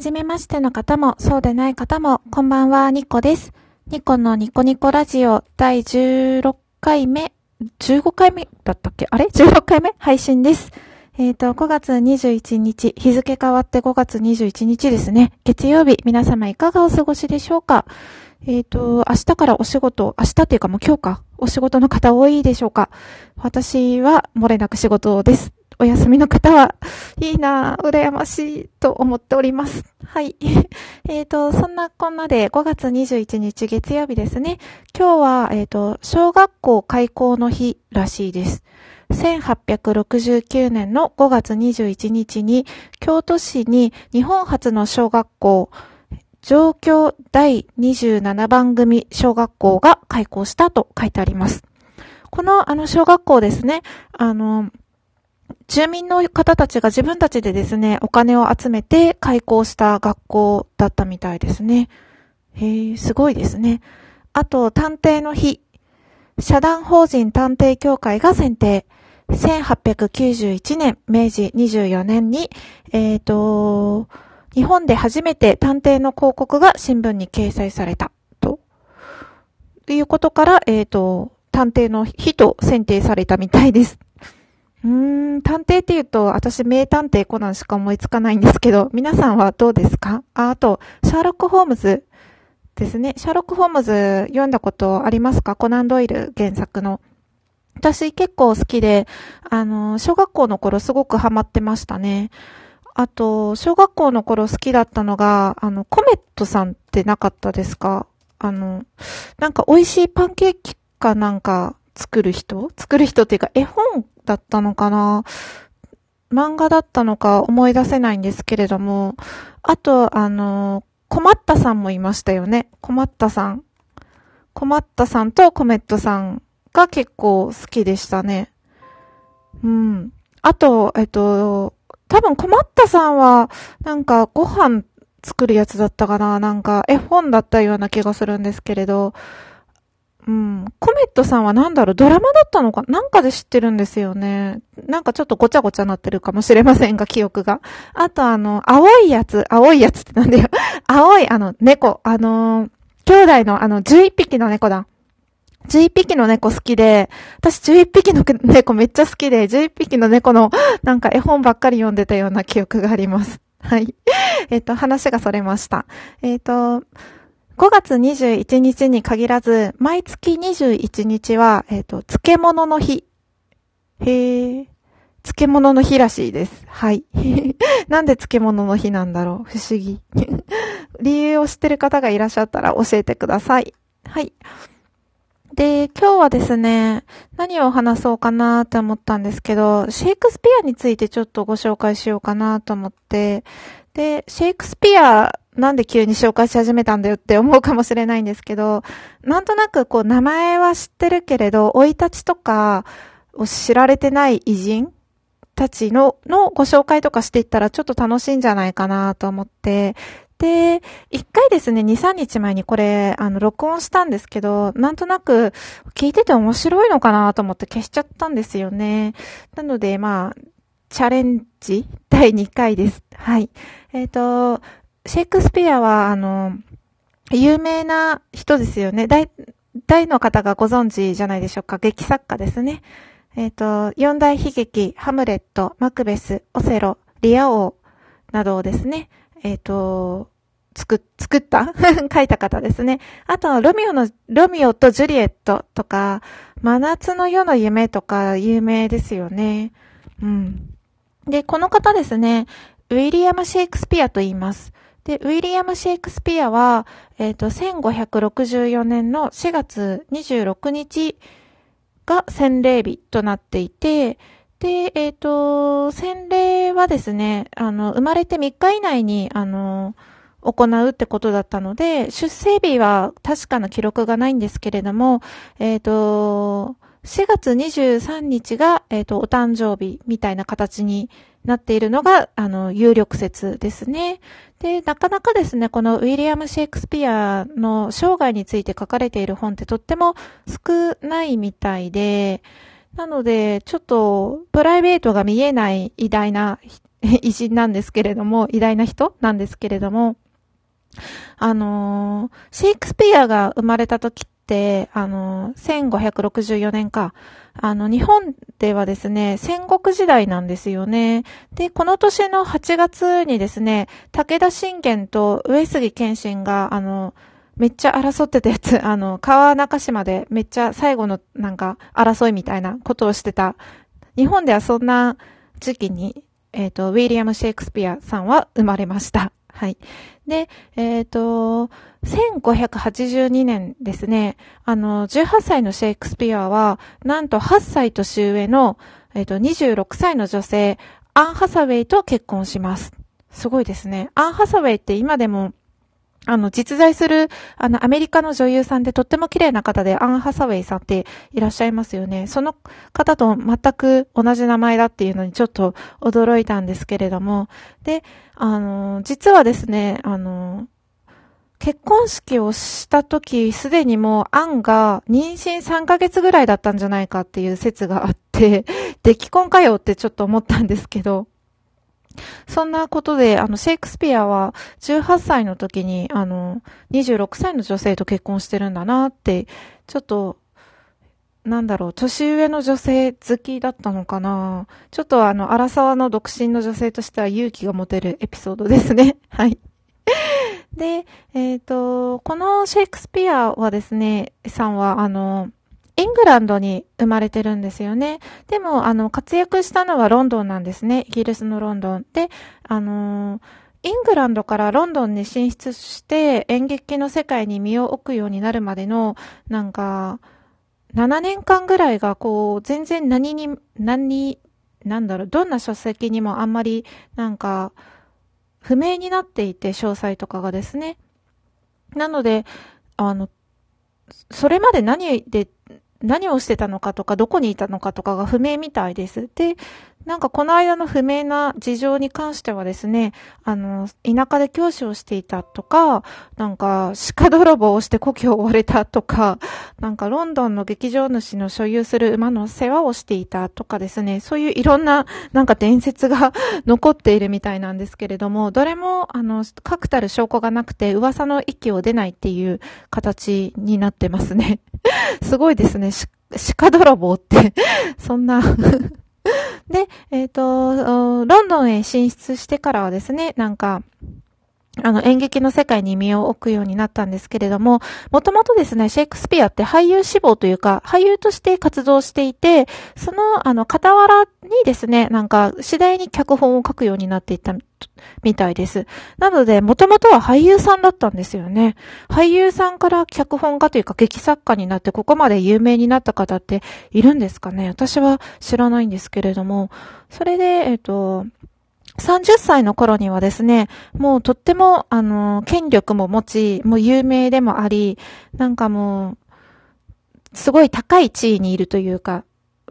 じめましての方も、そうでない方も、こんばんは、ニコです。ニコのニコニコラジオ第16回目、15回目だったっけ？あれ ?16 回目？配信です。えっ、ー、と、5月21日、日付変わって5月21日ですね。月曜日、皆様いかがお過ごしでしょうか？えっ、ー、と、明日からお仕事、明日っていうかもう今日か、お仕事の方多いでしょうか？私は漏れなく仕事です。お休みの方は、いいなぁ、羨ましいと思っております。はい。えっ、と、そんなこんなで5月21日月曜日ですね。今日は、えっ、ー、と、小学校開校の日らしいです。1869年の5月21日に、京都市に日本初の小学校、上京第27番組小学校が開校したと書いてあります。このあの小学校ですね、あの、住民の方たちが自分たちでですね、お金を集めて開校した学校だったみたいですね。へえ、すごいですね。あと、探偵の日。社団法人探偵協会が選定。1891年、明治24年に、えっ、ー、と、日本で初めて探偵の広告が新聞に掲載された。と。いうことから、えっ、ー、と、探偵の日と選定されたみたいです。うーん、探偵って言うと、私名探偵コナンしか思いつかないんですけど、皆さんはどうですか？あ、あと、シャーロック・ホームズですね。シャーロック・ホームズ読んだことありますか？コナン・ドイル原作の。私結構好きで、あの、小学校の頃すごくハマってましたね。あと、小学校の頃好きだったのが、あの、コメットさんってなかったですか？あの、なんか美味しいパンケーキかなんか作る人？作る人っていうか絵本だったのかな？漫画だったのか思い出せないんですけれども、あと、あの、困ったさんもいましたよね。困ったさん。困ったさんとコメットさんが結構好きでしたね。うん。あと、えっと、多分困ったさんは、なんかご飯作るやつだったかななんか絵本だったような気がするんですけれど、うん。コメットさんはなんだろう、ドラマだったのか？なんかで知ってるんですよね。なんかちょっとごちゃごちゃなってるかもしれませんが、記憶が。あとあの、青いやつ、青いやつってなんだよ。青いあの、猫、あの、兄弟のあの、11匹の猫だ。11匹の猫好きで、私11匹の猫めっちゃ好きで、11匹の猫のなんか絵本ばっかり読んでたような記憶があります。はい。えっと、話がそれました。えっと、5月21日に限らず、毎月21日は、えっ、ー、と、漬物の日。へえ。漬物の日らしいです。はい。なんで漬物の日なんだろう？不思議。理由を知ってる方がいらっしゃったら教えてください。はい。で、今日はですね、何を話そうかなって思ったんですけど、シェイクスピアについてちょっとご紹介しようかなと思って、で、シェイクスピアなんで急に紹介し始めたんだよって思うかもしれないんですけど、なんとなくこう名前は知ってるけれど、生い立ちとかを知られてない偉人たちの、のご紹介とかしていったらちょっと楽しいんじゃないかなと思って、で、一回ですね、2、3日前にこれ、あの、録音したんですけど、なんとなく聞いてて面白いのかなと思って消しちゃったんですよね。なので、まあ、チャレンジ第2回です。はい。えっ、ー、と、シェイクスピアは、あの、有名な人ですよね。大、大の方がご存知じゃないでしょうか。劇作家ですね。えっ、ー、と、四大悲劇、ハムレット、マクベス、オセロ、リア王などをですね、えっ、ー、と、作、作った？書いた方ですね。あと、ロミオの、ロミオとジュリエットとか、真夏の夜の夢とか有名ですよね。うん。で、この方ですね、ウィリアム・シェイクスピアと言います。で、ウィリアム・シェイクスピアは、えっ、ー、と、1564年の4月26日が洗礼日となっていて、で、えっ、ー、と、洗礼はですね、あの、生まれて3日以内に、あの、行うってことだったので、出生日は確かな記録がないんですけれども、えっ、ー、と、4月23日が、えっ、ー、と、お誕生日みたいな形になっているのが、あの、有力説ですね。で、なかなかですね、このウィリアム・シェイクスピアの生涯について書かれている本ってとっても少ないみたいで、なので、ちょっと、プライベートが見えない偉大な偉人なんですけれども、偉大な人なんですけれども、あの、シェイクスピアが生まれた時って、あのー、1564年か。あの、日本ではですね、戦国時代なんですよね。で、この年の8月にですね、武田信玄と上杉謙信が、あの、めっちゃ争ってたやつ、あの、川中島でめっちゃ最後のなんか争いみたいなことをしてた。日本ではそんな時期に、えっ、ー、と、ウィリアム・シェイクスピアさんは生まれました。はい。で、えっ、ー、と、1582年ですね、あの、18歳のシェイクスピアは、なんと8歳年上の、えっ、ー、と、26歳の女性、アン・ハサウェイと結婚します。すごいですね。アン・ハサウェイって今でもあの、実在する、あの、アメリカの女優さんでとっても綺麗な方で、アン・ハサウェイさんっていらっしゃいますよね。その方と全く同じ名前だっていうのにちょっと驚いたんですけれども。で、あの、実はですね、あの、結婚式をした時、すでにもう、アンが妊娠3ヶ月ぐらいだったんじゃないかっていう説があって、で、既婚かよってちょっと思ったんですけど、そんなことで、あの、シェイクスピアは18歳の時に、あの、26歳の女性と結婚してるんだなって、ちょっと、なんだろう、年上の女性好きだったのかなちょっとあの、荒沢の独身の女性としては勇気が持てるエピソードですね。はい。で、えっ、ー、と、このシェイクスピアはですね、さんは、あの、イングランドに生まれてるんですよね。でも、あの、活躍したのはロンドンなんですね。イギリスのロンドン。で、あのー、イングランドからロンドンに進出して演劇の世界に身を置くようになるまでの、なんか、7年間ぐらいが、こう、全然何に、何、なんだろう、どんな書籍にもあんまり、なんか、不明になっていて、詳細とかがですね。なので、あの、それまで何で何をしてたのかとか、どこにいたのかとかが不明みたいです。で、なんかこの間の不明な事情に関してはですね、あの、田舎で教師をしていたとか、なんか鹿泥棒をして故郷を追われたとか、なんかロンドンの劇場主の所有する馬の世話をしていたとかですね、そういういろんななんか伝説が残っているみたいなんですけれども、どれもあの、確たる証拠がなくて噂の域を出ないっていう形になってますね。すごいですね。鹿泥棒って そんな で、えっ、ー、と、ロンドンへ進出してからはですね、なんか、あの、演劇の世界に身を置くようになったんですけれども、もともとですね、シェイクスピアって俳優志望というか、俳優として活動していて、その、あの、傍らにですね、なんか、次第に脚本を書くようになっていったみたいです。なので、もともとは俳優さんだったんですよね。俳優さんから脚本家というか劇作家になって、ここまで有名になった方っているんですかね私は知らないんですけれども、それで、えっ、と、30歳の頃にはですね、もうとっても、あの、権力も持ち、もう有名でもあり、なんかもう、すごい高い地位にいるというか、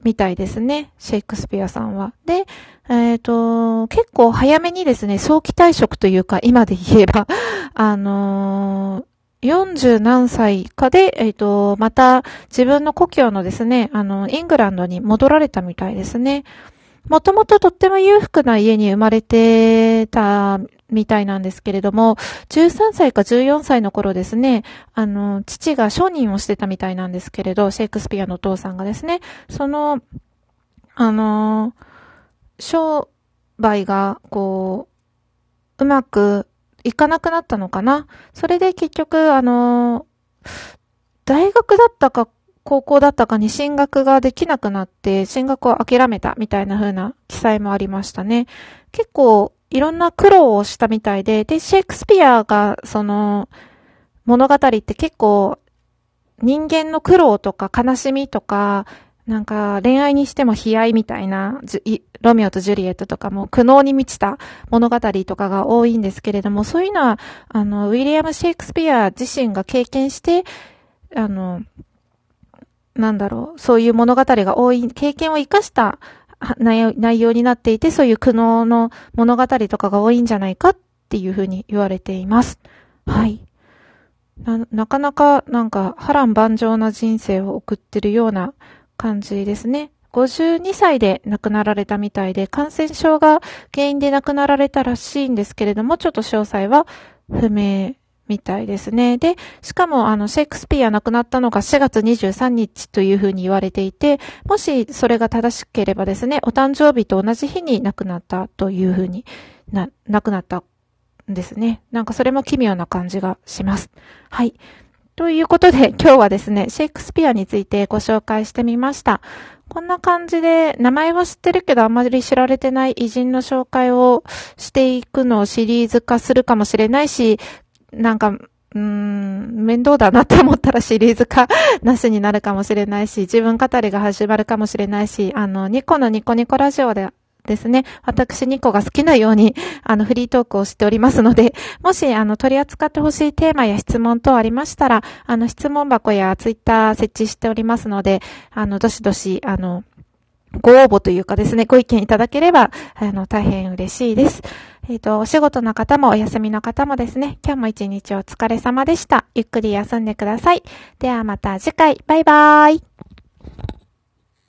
みたいですね。シェイクスピアさんは。で、えっ、ー、と、結構早めにですね、早期退職というか、今で言えば、あのー、40何歳かで、えっ、ー、と、また自分の故郷のですね、あの、イングランドに戻られたみたいですね。もともととっても裕福な家に生まれてたみたいなんですけれども、13歳か14歳の頃ですね、あの、父が商人をしてたみたいなんですけれど、シェイクスピアのお父さんがですね、その、あの、商売が、こう、うまくいかなくなったのかな。それで結局、あの、大学だったか高校だったかに進学ができなくなって、進学を諦めたみたいな風な記載もありましたね。結構いろんな苦労をしたみたいで、で、シェイクスピアがその物語って結構人間の苦労とか悲しみとか、なんか恋愛にしても悲哀みたいな、ロミオとジュリエットとかも苦悩に満ちた物語とかが多いんですけれども、そういうのは、あの、ウィリアム・シェイクスピア自身が経験して、あの、なんだろう、そういう物語が多い、経験を活かした内容になっていて、そういう苦悩の物語とかが多いんじゃないかっていうふうに言われています。はい。な、なかなかなんか波乱万丈な人生を送ってるような感じですね。52歳で亡くなられたみたいで、感染症が原因で亡くなられたらしいんですけれども、ちょっと詳細は不明みたいですね。で、しかもあの、シェイクスピア亡くなったのが4月23日というふうに言われていて、もしそれが正しければですね、お誕生日と同じ日に亡くなったというふうにな、亡くなったんですね。なんかそれも奇妙な感じがします。はい。ということで、今日はですね、シェイクスピアについてご紹介してみました。こんな感じで、名前は知ってるけどあまり知られてない偉人の紹介をしていくのをシリーズ化するかもしれないし、なんか、うーん、面倒だなって思ったらシリーズ化なしになるかもしれないし、自分語りが始まるかもしれないし、あの、ニコのニコニコラジオでですね、私ニコが好きなように、あの、フリートークをしておりますので、もし、あの、取り扱ってほしいテーマや質問等ありましたら、あの、質問箱やツイッター設置しておりますので、あの、どしどし、あの、ご応募というかですね、ご意見いただければ、あの、大変嬉しいです。えっ、ー、と、お仕事の方もお休みの方もですね、今日も一日お疲れ様でした。ゆっくり休んでください。ではまた次回、バイバーイ。